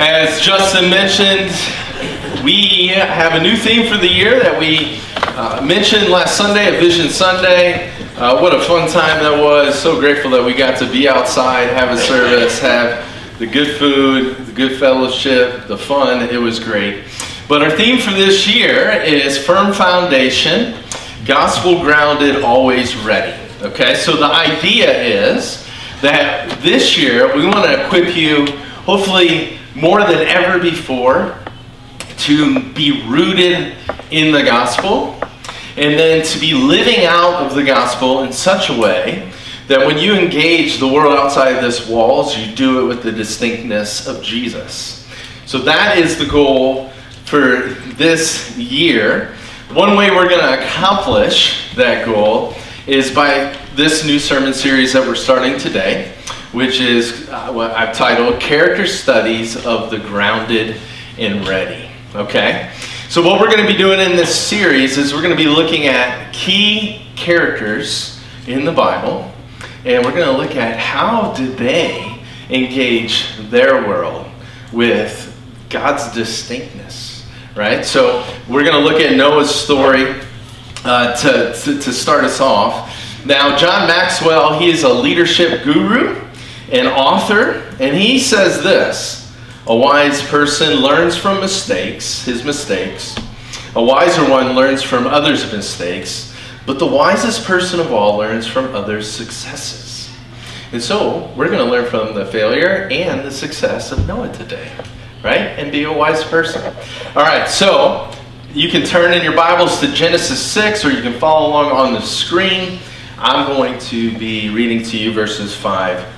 As Justin mentioned, we have a new theme for the year that we uh, mentioned last Sunday at Vision Sunday. Uh, what a fun time that was. So grateful that we got to be outside, have a service, have the good food, the good fellowship, the fun. It was great. But our theme for this year is Firm Foundation, Gospel Grounded, Always Ready. Okay, so the idea is that this year we want to equip you, hopefully more than ever before, to be rooted in the gospel and then to be living out of the gospel in such a way that when you engage the world outside this walls, you do it with the distinctness of Jesus. So that is the goal for this year. One way we're going to accomplish that goal is by this new sermon series that we're starting today, which is uh, what I've titled Character Studies of the Grounded and Ready. Okay? So, what we're going to be doing in this series is we're going to be looking at key characters in the Bible, and we're going to look at how did they engage their world with God's distinctness, right? So, we're going to look at Noah's story uh, to, to, to start us off. Now, John Maxwell, he is a leadership guru and author, and he says this a wise person learns from mistakes, his mistakes. A wiser one learns from others' mistakes. But the wisest person of all learns from others' successes. And so, we're going to learn from the failure and the success of Noah today, right? And be a wise person. All right, so you can turn in your Bibles to Genesis 6 or you can follow along on the screen. I'm going to be reading to you verses 5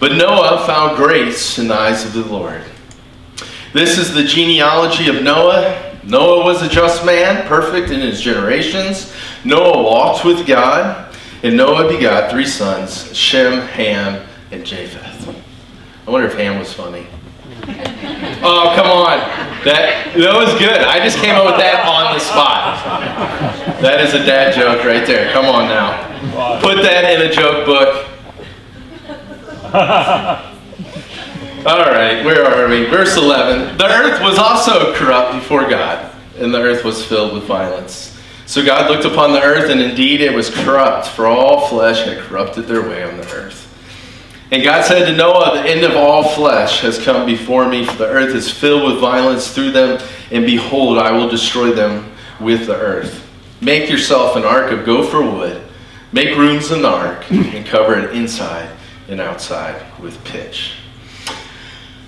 But Noah found grace in the eyes of the Lord. This is the genealogy of Noah. Noah was a just man, perfect in his generations. Noah walked with God, and Noah begot three sons Shem, Ham, and Japheth. I wonder if Ham was funny. oh, come on. That, that was good. I just came up with that on the spot. That is a dad joke right there. Come on now. Put that in a joke book. All right, where are we? Verse 11. The earth was also corrupt before God, and the earth was filled with violence. So God looked upon the earth, and indeed it was corrupt, for all flesh had corrupted their way on the earth. And God said to Noah, The end of all flesh has come before me, for the earth is filled with violence through them, and behold, I will destroy them with the earth. Make yourself an ark of gopher wood, make rooms in the ark, and cover it inside and outside with pitch.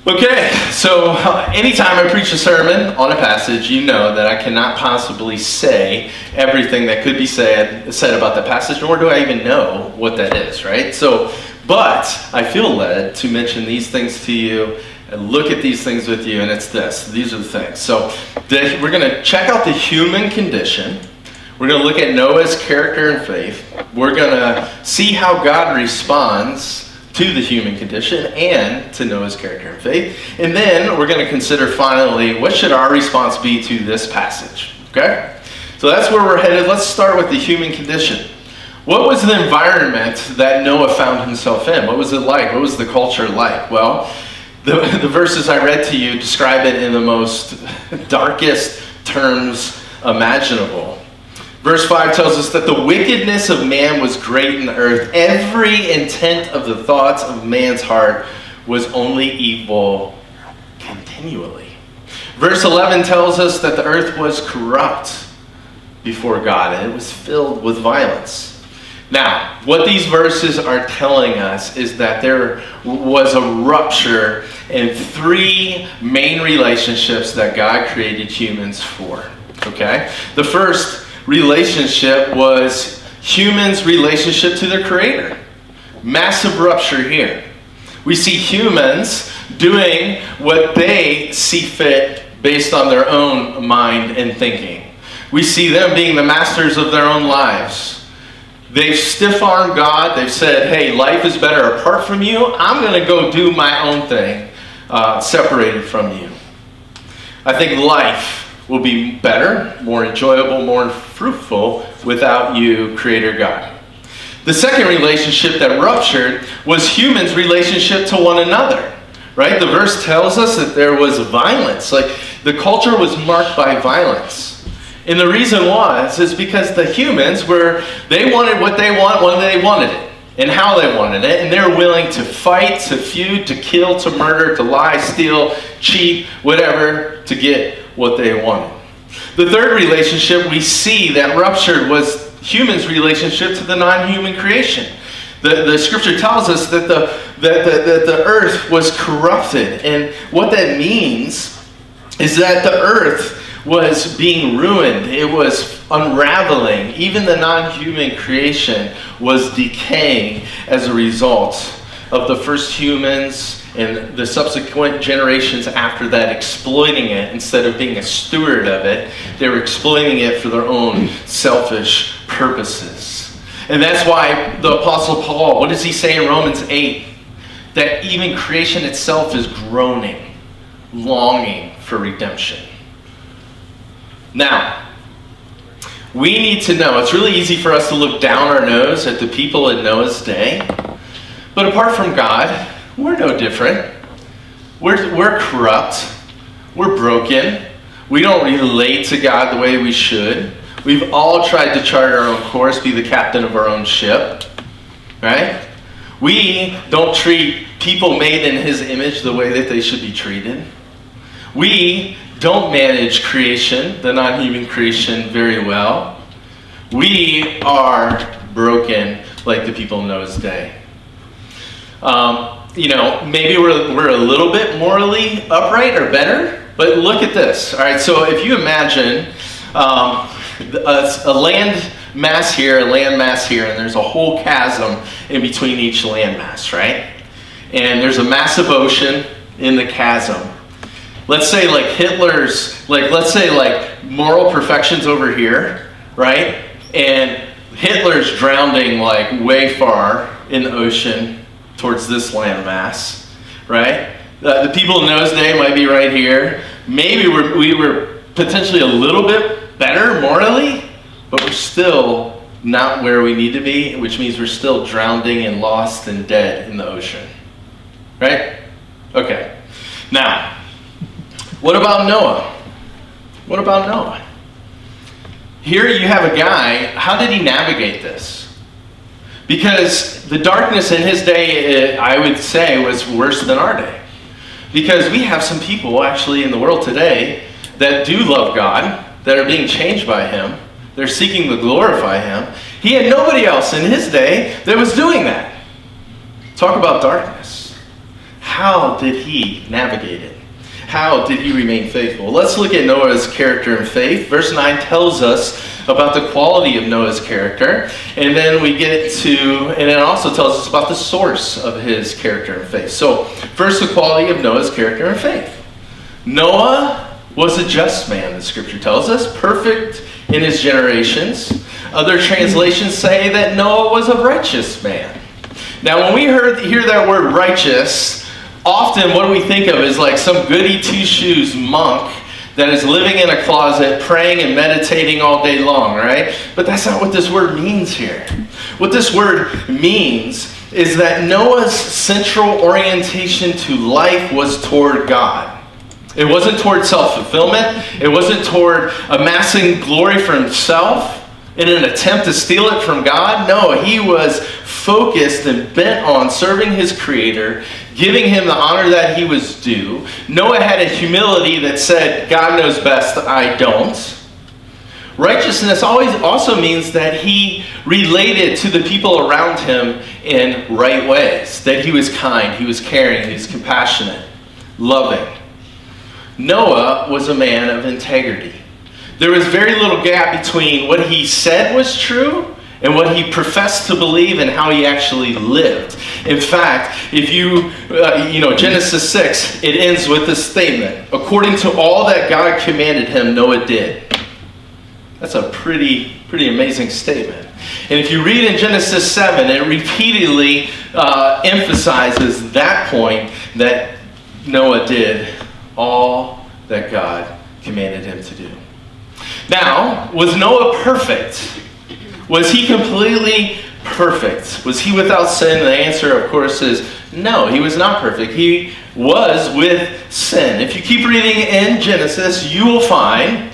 Okay, so uh, anytime I preach a sermon on a passage, you know that I cannot possibly say everything that could be said said about the passage, nor do I even know what that is, right? So, but I feel led to mention these things to you and look at these things with you, and it's this. These are the things. So, we're going to check out the human condition. We're going to look at Noah's character and faith. We're going to see how God responds to the human condition and to Noah's character and faith. And then we're going to consider finally what should our response be to this passage. Okay? So that's where we're headed. Let's start with the human condition. What was the environment that Noah found himself in? What was it like? What was the culture like? Well, the, the verses I read to you describe it in the most darkest terms imaginable. Verse 5 tells us that the wickedness of man was great in the earth. Every intent of the thoughts of man's heart was only evil continually. Verse 11 tells us that the earth was corrupt before God and it was filled with violence. Now, what these verses are telling us is that there was a rupture in three main relationships that God created humans for. Okay? The first relationship was humans' relationship to their creator. Massive rupture here. We see humans doing what they see fit based on their own mind and thinking. We see them being the masters of their own lives. They've stiff armed God. They've said, hey, life is better apart from you. I'm going to go do my own thing, uh, separated from you. I think life will be better, more enjoyable, more fruitful without you, Creator God. The second relationship that ruptured was humans' relationship to one another. Right? The verse tells us that there was violence. Like the culture was marked by violence. And the reason was is because the humans were they wanted what they want when they wanted it and how they wanted it, and they're willing to fight, to feud, to kill, to murder, to lie, steal, cheat, whatever, to get what they wanted. The third relationship we see that ruptured was humans' relationship to the non human creation. The, the scripture tells us that the, that, the, that the earth was corrupted. And what that means is that the earth was being ruined, it was unraveling. Even the non human creation was decaying as a result of the first humans and the subsequent generations after that exploiting it instead of being a steward of it. They were exploiting it for their own selfish purposes. And that's why the Apostle Paul, what does he say in Romans 8? That even creation itself is groaning, longing for redemption. Now, we need to know, it's really easy for us to look down our nose at the people in Noah's day. But apart from God, we're no different. We're, we're corrupt. We're broken. We don't relate to God the way we should. We've all tried to chart our own course, be the captain of our own ship. Right? We don't treat people made in His image the way that they should be treated. We don't manage creation, the non human creation, very well. We are broken like the people in Noah's day. Um, you know, maybe we're, we're a little bit morally upright or better, but look at this. All right, so if you imagine um, a, a land mass here, a land mass here, and there's a whole chasm in between each land mass, right? And there's a massive ocean in the chasm. Let's say like Hitler's, like let's say like moral perfection's over here, right? And Hitler's drowning like way far in the ocean towards this landmass, right? Uh, the people in those day might be right here. Maybe we're, we were potentially a little bit better morally, but we're still not where we need to be, which means we're still drowning and lost and dead in the ocean. Right? Okay. Now, what about Noah? What about Noah? Here you have a guy, how did he navigate this? Because the darkness in his day, uh, I would say, was worse than our day. Because we have some people actually in the world today that do love God, that are being changed by Him, they're seeking to glorify Him. He had nobody else in his day that was doing that. Talk about darkness. How did he navigate it? How did he remain faithful? Let's look at Noah's character and faith. Verse 9 tells us about the quality of Noah's character. And then we get to, and it also tells us about the source of his character and faith. So, first, the quality of Noah's character and faith. Noah was a just man, the scripture tells us, perfect in his generations. Other translations say that Noah was a righteous man. Now, when we heard, hear that word righteous, often what we think of is like some goody two shoes monk that is living in a closet, praying and meditating all day long, right? But that's not what this word means here. What this word means is that Noah's central orientation to life was toward God. It wasn't toward self fulfillment, it wasn't toward amassing glory for himself in an attempt to steal it from God. No, he was focused and bent on serving his Creator giving him the honor that he was due. Noah had a humility that said, God knows best, I don't. Righteousness always also means that he related to the people around him in right ways, that he was kind, he was caring, he was compassionate, loving. Noah was a man of integrity. There was very little gap between what he said was true and what he professed to believe and how he actually lived. In fact, if you, uh, you know, Genesis 6, it ends with this statement according to all that God commanded him, Noah did. That's a pretty, pretty amazing statement. And if you read in Genesis 7, it repeatedly uh, emphasizes that point that Noah did all that God commanded him to do. Now, was Noah perfect? Was he completely perfect? Was he without sin? The answer, of course, is no, he was not perfect. He was with sin. If you keep reading in Genesis, you will find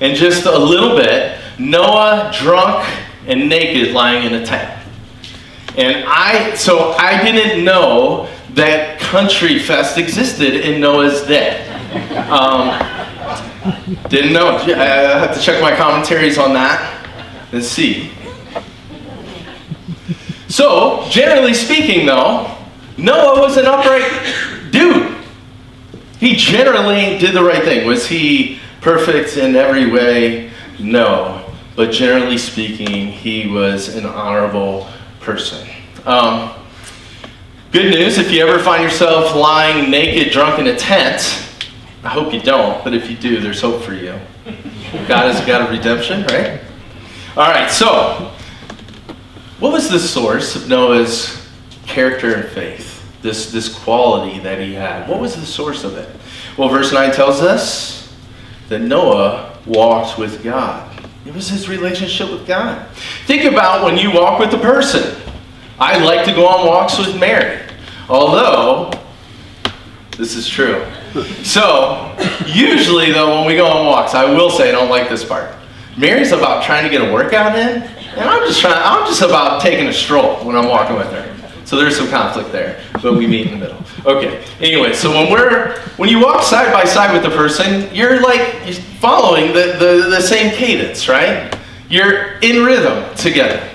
in just a little bit Noah drunk and naked lying in a tent. And I, so I didn't know that Country Fest existed in Noah's day. Um, didn't know. I have to check my commentaries on that and see. So, generally speaking, though, Noah was an upright dude. He generally did the right thing. Was he perfect in every way? No. But generally speaking, he was an honorable person. Um, good news if you ever find yourself lying naked, drunk in a tent, I hope you don't, but if you do, there's hope for you. God has got a redemption, right? All right, so what was the source of Noah's character and faith? This, this quality that he had. What was the source of it? Well, verse 9 tells us that Noah walked with God. It was his relationship with God. Think about when you walk with a person. I like to go on walks with Mary. Although, this is true. So, usually though, when we go on walks, I will say I don't like this part. Mary's about trying to get a workout in, and I'm just trying. I'm just about taking a stroll when I'm walking with her. So there's some conflict there, but we meet in the middle. Okay. Anyway, so when we're when you walk side by side with the person, you're like you're following the, the, the same cadence, right? You're in rhythm together.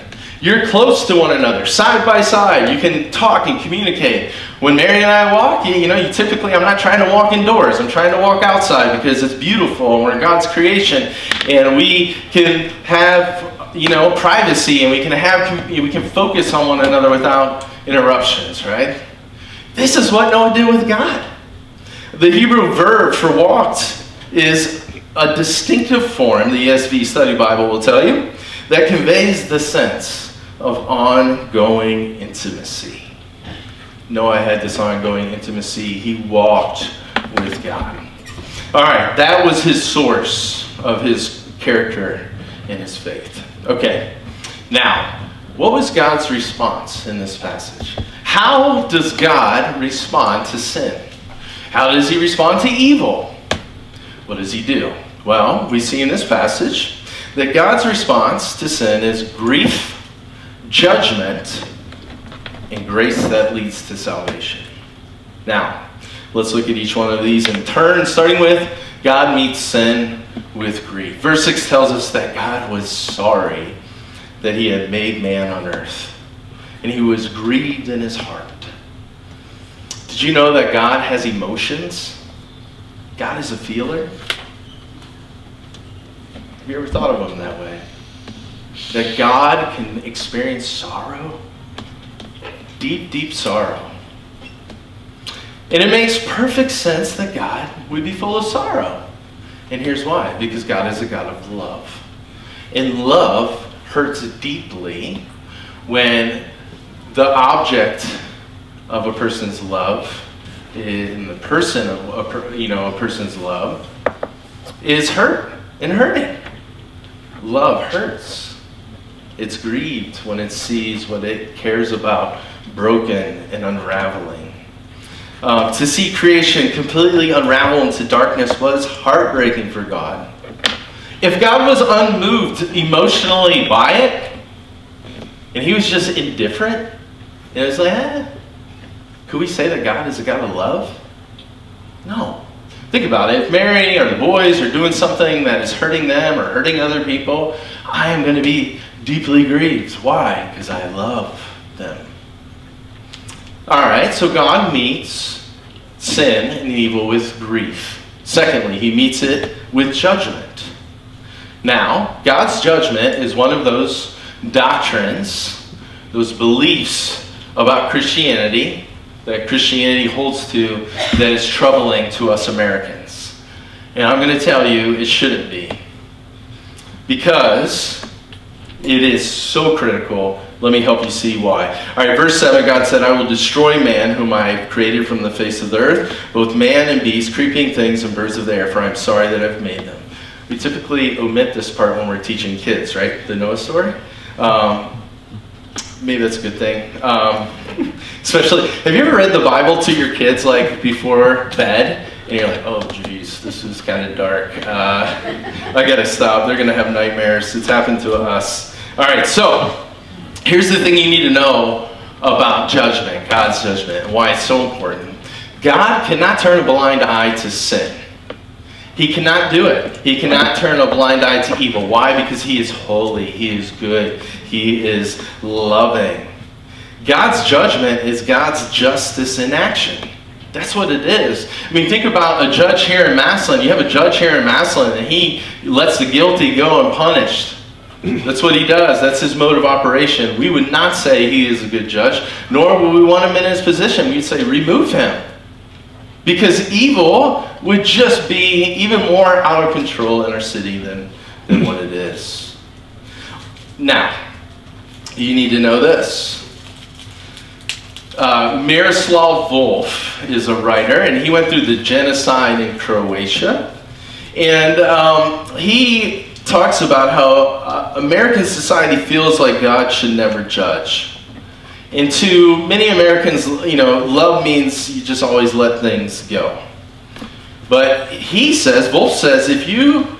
You're close to one another, side by side. You can talk and communicate. When Mary and I walk, you, you know, you typically, I'm not trying to walk indoors. I'm trying to walk outside because it's beautiful and we're God's creation. And we can have, you know, privacy and we can have, we can focus on one another without interruptions, right? This is what Noah did with God. The Hebrew verb for walked is a distinctive form, the ESV Study Bible will tell you, that conveys the sense of ongoing intimacy. Noah had this ongoing intimacy. He walked with God. All right, that was his source of his character and his faith. Okay, now, what was God's response in this passage? How does God respond to sin? How does he respond to evil? What does he do? Well, we see in this passage that God's response to sin is grief judgment, and grace that leads to salvation. Now, let's look at each one of these in turn, starting with God meets sin with grief. Verse 6 tells us that God was sorry that he had made man on earth, and he was grieved in his heart. Did you know that God has emotions? God is a feeler? Have you ever thought of him that way? That God can experience sorrow, deep, deep sorrow. And it makes perfect sense that God would be full of sorrow. And here's why because God is a God of love. And love hurts deeply when the object of a person's love, in the person of a, you know, a person's love, is hurt and hurting. Love hurts. It's grieved when it sees what it cares about broken and unraveling. Uh, to see creation completely unravel into darkness was heartbreaking for God. If God was unmoved emotionally by it, and he was just indifferent, and it was like, eh, could we say that God is a God of love? No. Think about it. If Mary or the boys are doing something that is hurting them or hurting other people, I am going to be deeply grieves. Why? Because I love them. All right, so God meets sin and evil with grief. Secondly, he meets it with judgment. Now, God's judgment is one of those doctrines, those beliefs about Christianity that Christianity holds to that is troubling to us Americans. And I'm going to tell you it shouldn't be. Because it is so critical. Let me help you see why. All right, verse 7 God said, I will destroy man, whom I have created from the face of the earth, both man and beast, creeping things, and birds of the air, for I am sorry that I've made them. We typically omit this part when we're teaching kids, right? The Noah story. Um, maybe that's a good thing. Um, especially, have you ever read the Bible to your kids like before bed? And you're like, oh, geez, this is kind of dark. Uh, I gotta stop. They're gonna have nightmares. It's happened to us. All right, so here's the thing you need to know about judgment, God's judgment, and why it's so important. God cannot turn a blind eye to sin. He cannot do it. He cannot turn a blind eye to evil. Why? Because he is holy. He is good. He is loving. God's judgment is God's justice in action. That's what it is. I mean, think about a judge here in Massillon. You have a judge here in Massillon, and he lets the guilty go unpunished. That's what he does. That's his mode of operation. We would not say he is a good judge, nor would we want him in his position. We'd say remove him. Because evil would just be even more out of control in our city than, than what it is. Now, you need to know this. Uh, Miroslav Volf is a writer, and he went through the genocide in Croatia. And um, he talks about how uh, American society feels like God should never judge. And to many Americans, you know, love means you just always let things go. But he says, Volf says, if you,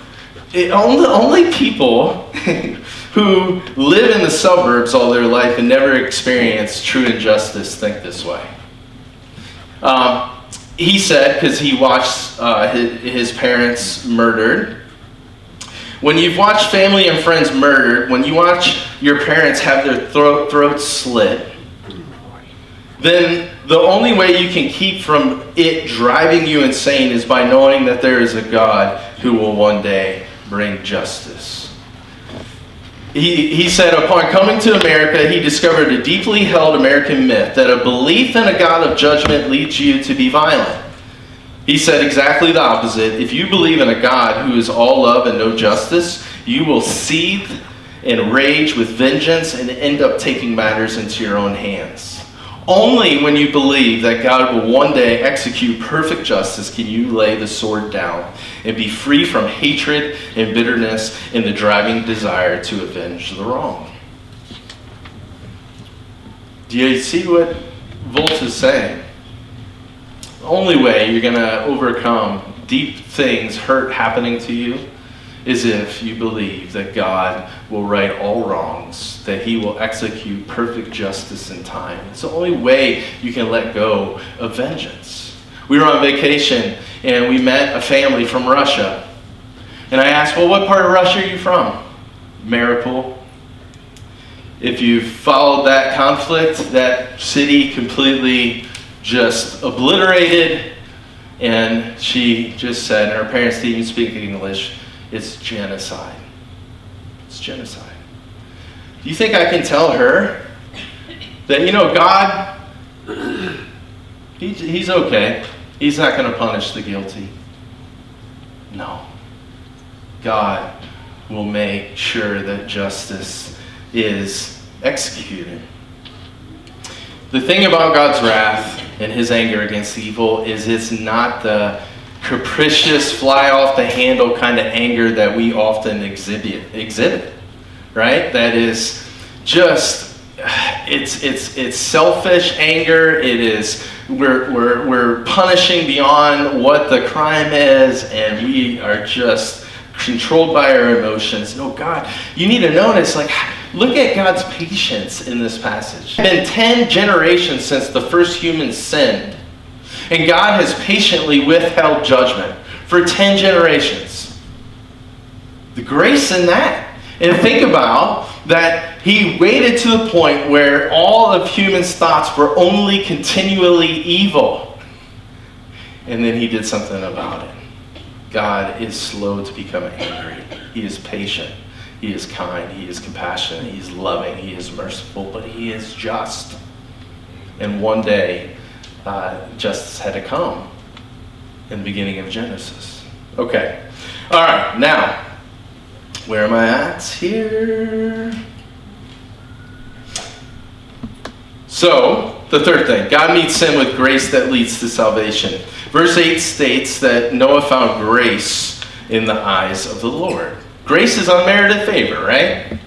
it, only, only people who live in the suburbs all their life and never experience true injustice think this way. Um, he said, because he watched uh, his, his parents murdered, when you've watched family and friends murdered, when you watch your parents have their throat, throats slit, then the only way you can keep from it driving you insane is by knowing that there is a God who will one day bring justice. He, he said, upon coming to America, he discovered a deeply held American myth that a belief in a God of judgment leads you to be violent. He said exactly the opposite. If you believe in a God who is all love and no justice, you will seethe and rage with vengeance and end up taking matters into your own hands. Only when you believe that God will one day execute perfect justice can you lay the sword down and be free from hatred and bitterness and the driving desire to avenge the wrong. Do you see what Volf is saying? Only way you're going to overcome deep things, hurt happening to you, is if you believe that God will right all wrongs, that He will execute perfect justice in time. It's the only way you can let go of vengeance. We were on vacation and we met a family from Russia. And I asked, Well, what part of Russia are you from? Mariupol. If you've followed that conflict, that city completely just obliterated. And she just said, and her parents didn't even speak English it's genocide. It's genocide. Do you think I can tell her that, you know, God, he, he's okay. He's not going to punish the guilty. No. God will make sure that justice is executed. The thing about God's wrath and his anger against evil is it's not the capricious, fly off the handle kind of anger that we often exhibit, exhibit, right? That is just it's it's it's selfish anger. It is we're we're we're punishing beyond what the crime is, and we are just controlled by our emotions. No, God, you need to notice like. Look at God's patience in this passage. It's been 10 generations since the first human sinned. And God has patiently withheld judgment for 10 generations. The grace in that. And think about that he waited to the point where all of human's thoughts were only continually evil. And then he did something about it. God is slow to become angry. He is patient. He is kind, He is compassionate, He is loving, He is merciful, but He is just. And one day, uh, justice had to come in the beginning of Genesis. Okay. All right, now, where am I at here? So, the third thing God meets sin with grace that leads to salvation. Verse 8 states that Noah found grace in the eyes of the Lord. Grace is unmerited favor, right?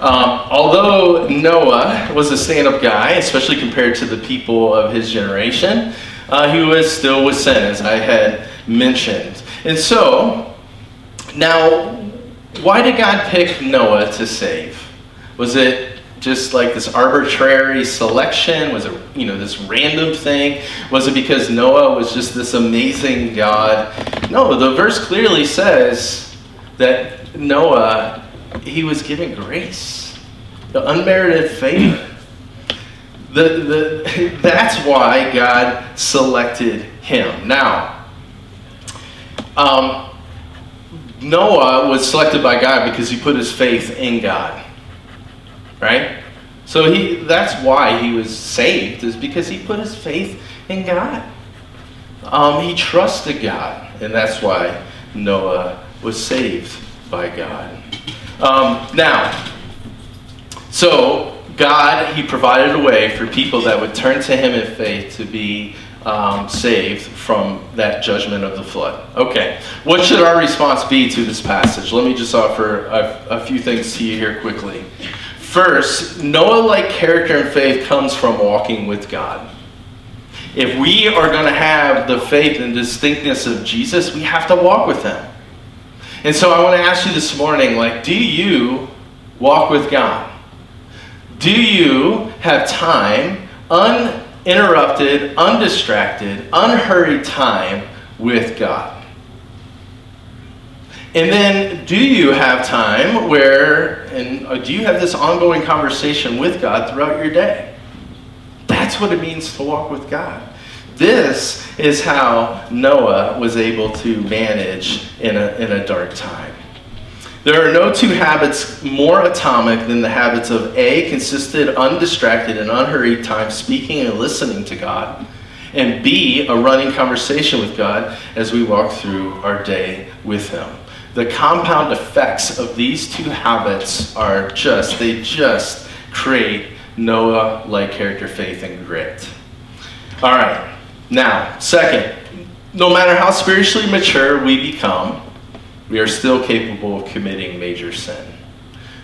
Um, although Noah was a stand up guy, especially compared to the people of his generation, uh, he was still with sin, as I had mentioned. And so, now, why did God pick Noah to save? Was it just like this arbitrary selection? Was it, you know, this random thing? Was it because Noah was just this amazing God? No, the verse clearly says that Noah, he was given grace, the unmerited favor. The, the, that's why God selected him. Now, um, Noah was selected by God because he put his faith in God right? So he that's why he was saved, is because he put his faith in God. Um, he trusted God, and that's why Noah was saved by God. Um, now, so God, He provided a way for people that would turn to Him in faith to be um, saved from that judgment of the flood. Okay, what should our response be to this passage? Let me just offer a, a few things to you here quickly. First, Noah like character and faith comes from walking with God. If we are going to have the faith and distinctness of Jesus, we have to walk with him. And so I want to ask you this morning like, do you walk with God? Do you have time, uninterrupted, undistracted, unhurried time with God? And then, do you have time where, and uh, do you have this ongoing conversation with God throughout your day? That's what it means to walk with God. This is how Noah was able to manage in a, in a dark time. There are no two habits more atomic than the habits of A, consistent, undistracted, and unhurried time speaking and listening to God, and B, a running conversation with God as we walk through our day with Him the compound effects of these two habits are just, they just create Noah like character, faith, and grit. All right, now, second, no matter how spiritually mature we become, we are still capable of committing major sin.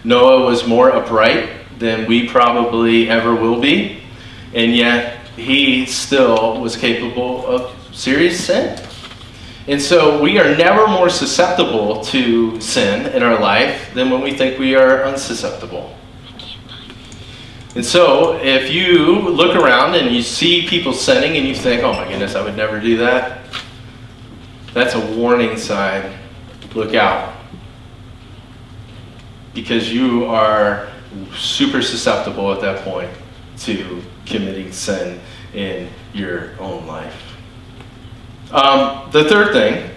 Noah was more upright than we probably ever will be, and yet he still was capable of serious sin. And so we are never more susceptible to sin in our life than when we think we are unsusceptible. And so if you look around and you see people sinning and you think, oh my goodness, I would never do that, that's a warning sign. Look out. Because you are super susceptible at that point to committing sin in your own life. Um, the third thing,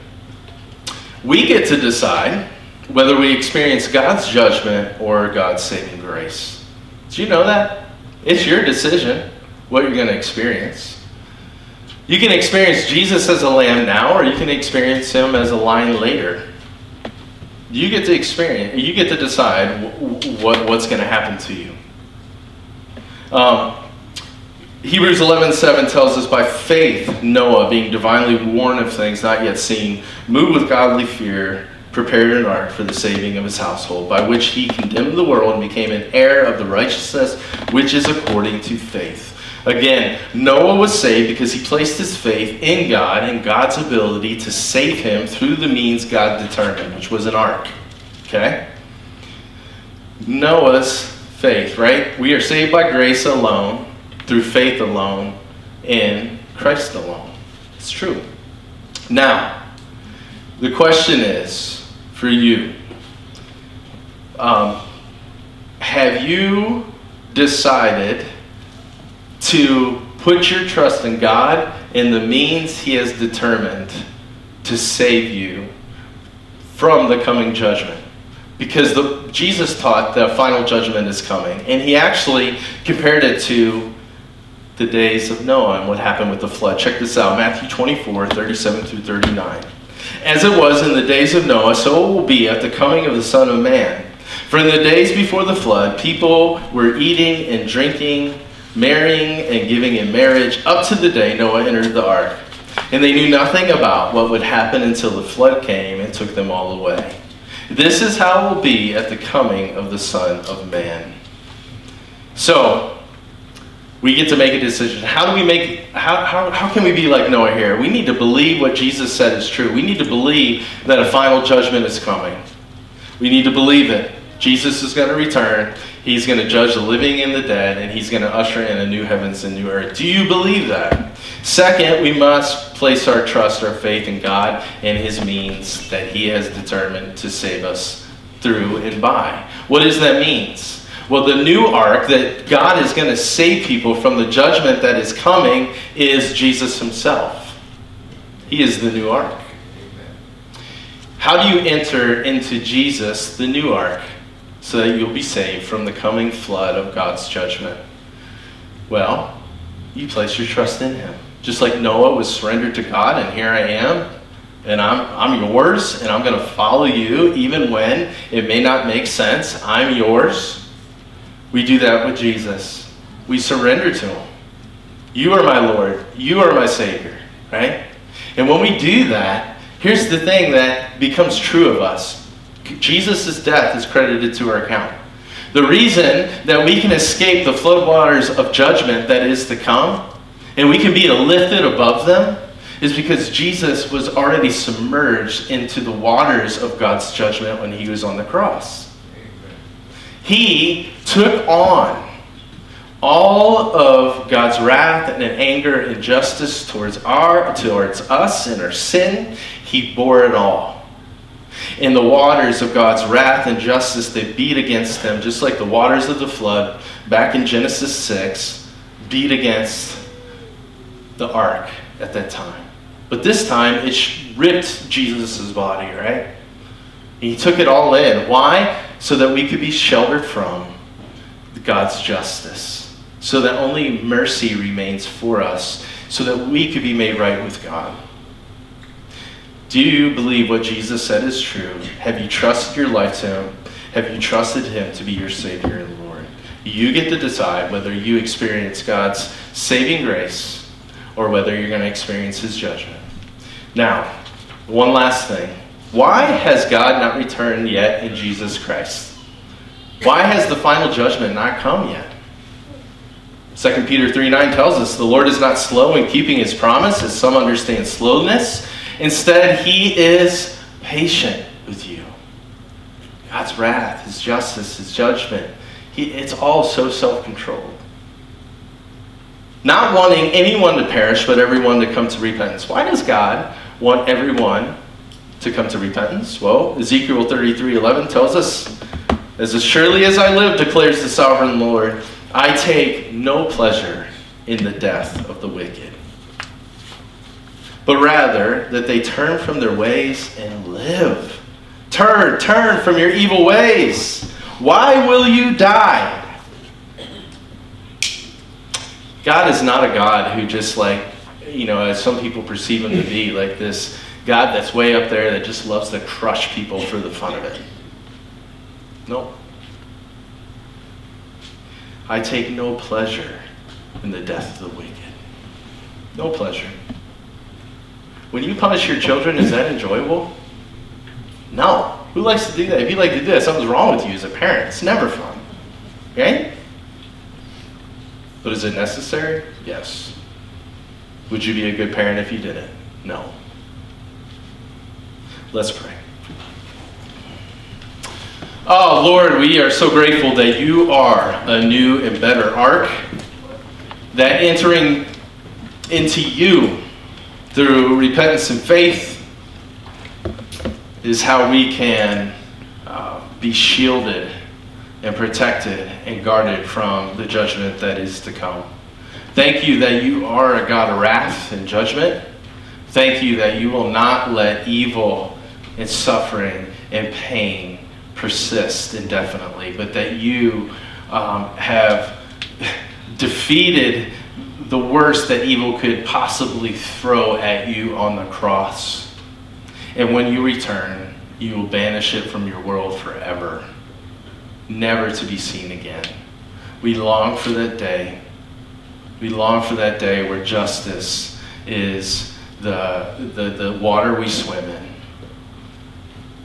we get to decide whether we experience God's judgment or God's saving grace. Do you know that? It's your decision what you're going to experience. You can experience Jesus as a lamb now, or you can experience him as a lion later. You get to experience, you get to decide what, what's going to happen to you. Um, Hebrews 11:7 tells us by faith Noah being divinely warned of things not yet seen moved with godly fear prepared an ark for the saving of his household by which he condemned the world and became an heir of the righteousness which is according to faith. Again, Noah was saved because he placed his faith in God and God's ability to save him through the means God determined, which was an ark. Okay? Noah's faith, right? We are saved by grace alone through faith alone in Christ alone. It's true. Now, the question is for you um, have you decided to put your trust in God in the means He has determined to save you from the coming judgment? because the, Jesus taught that the final judgment is coming. And he actually compared it to the days of Noah and what happened with the flood. Check this out Matthew 24, 37 through 39. As it was in the days of Noah, so it will be at the coming of the Son of Man. For in the days before the flood, people were eating and drinking, marrying and giving in marriage, up to the day Noah entered the ark. And they knew nothing about what would happen until the flood came and took them all away. This is how it will be at the coming of the Son of Man. So, we get to make a decision. How do we make, how, how, how can we be like Noah here? We need to believe what Jesus said is true. We need to believe that a final judgment is coming. We need to believe it. Jesus is going to return. He's going to judge the living and the dead, and he's going to usher in a new heavens and new earth. Do you believe that? Second, we must place our trust, our faith in God and his means that he has determined to save us through and by. What does that mean? Well, the new ark that God is going to save people from the judgment that is coming is Jesus himself. He is the new ark. How do you enter into Jesus, the new ark? so that you'll be saved from the coming flood of God's judgment? Well, you place your trust in Him. Just like Noah was surrendered to God, and here I am, and I'm, I'm yours, and I'm going to follow you even when it may not make sense. I'm yours. We do that with Jesus. We surrender to Him. You are my Lord. You are my Savior, right? And when we do that, here's the thing that becomes true of us Jesus' death is credited to our account. The reason that we can escape the floodwaters of judgment that is to come, and we can be lifted above them, is because Jesus was already submerged into the waters of God's judgment when he was on the cross. He took on all of God's wrath and anger and justice towards our towards us and our sin. He bore it all in the waters of God's wrath and justice they beat against them, just like the waters of the flood back in Genesis 6 beat against the ark at that time. But this time it ripped Jesus' body, right? He took it all in. Why? So that we could be sheltered from God's justice. So that only mercy remains for us. So that we could be made right with God. Do you believe what Jesus said is true? Have you trusted your life to Him? Have you trusted Him to be your Savior and Lord? You get to decide whether you experience God's saving grace or whether you're going to experience His judgment. Now, one last thing. Why has God not returned yet in Jesus Christ? Why has the final judgment not come yet? 2 Peter 3 9 tells us the Lord is not slow in keeping his promise, as some understand slowness Instead, he is patient with you. God's wrath, his justice, his judgment, he, it's all so self controlled. Not wanting anyone to perish, but everyone to come to repentance. Why does God want everyone to come to repentance? Well, Ezekiel 33 11 tells us, As surely as I live, declares the sovereign Lord, I take no pleasure in the death of the wicked but rather that they turn from their ways and live. Turn, turn from your evil ways. Why will you die? God is not a God who just like, you know, as some people perceive him to be, like this God that's way up there that just loves to crush people for the fun of it. No. I take no pleasure in the death of the wicked. No pleasure. When you punish your children, is that enjoyable? No. Who likes to do that? If you like to do that, something's wrong with you as a parent. It's never fun. Okay? But is it necessary? Yes. Would you be a good parent if you did it? No. Let's pray. Oh, Lord, we are so grateful that you are a new and better ark, that entering into you through repentance and faith is how we can uh, be shielded and protected and guarded from the judgment that is to come. Thank you that you are a God of wrath and judgment. Thank you that you will not let evil and suffering and pain persist indefinitely, but that you um, have defeated the worst that evil could possibly throw at you on the cross. And when you return, you will banish it from your world forever, never to be seen again. We long for that day. We long for that day where justice is the, the, the water we swim in,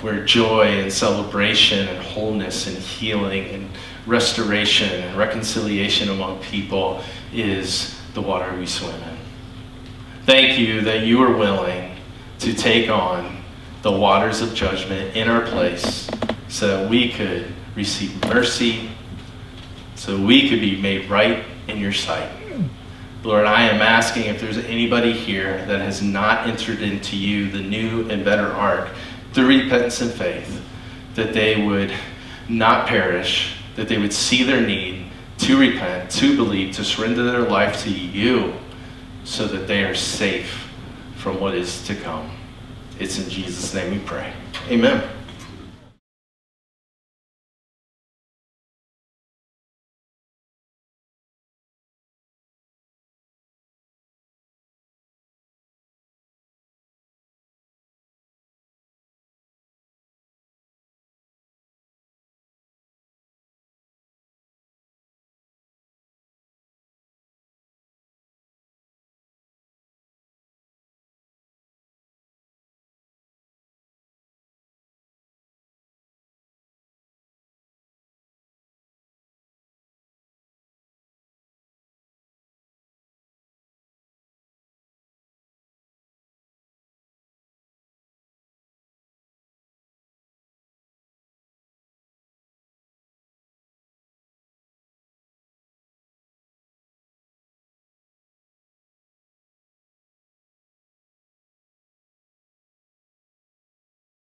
where joy and celebration and wholeness and healing and restoration and reconciliation among people is the water we swim in. Thank you that you are willing to take on the waters of judgment in our place so that we could receive mercy, so we could be made right in your sight. Lord, I am asking if there's anybody here that has not entered into you, the new and better ark, through repentance and faith, that they would not perish, that they would see their need to repent, to believe, to surrender their life to you, so that they are safe from what is to come. It's in Jesus' name we pray. Amen.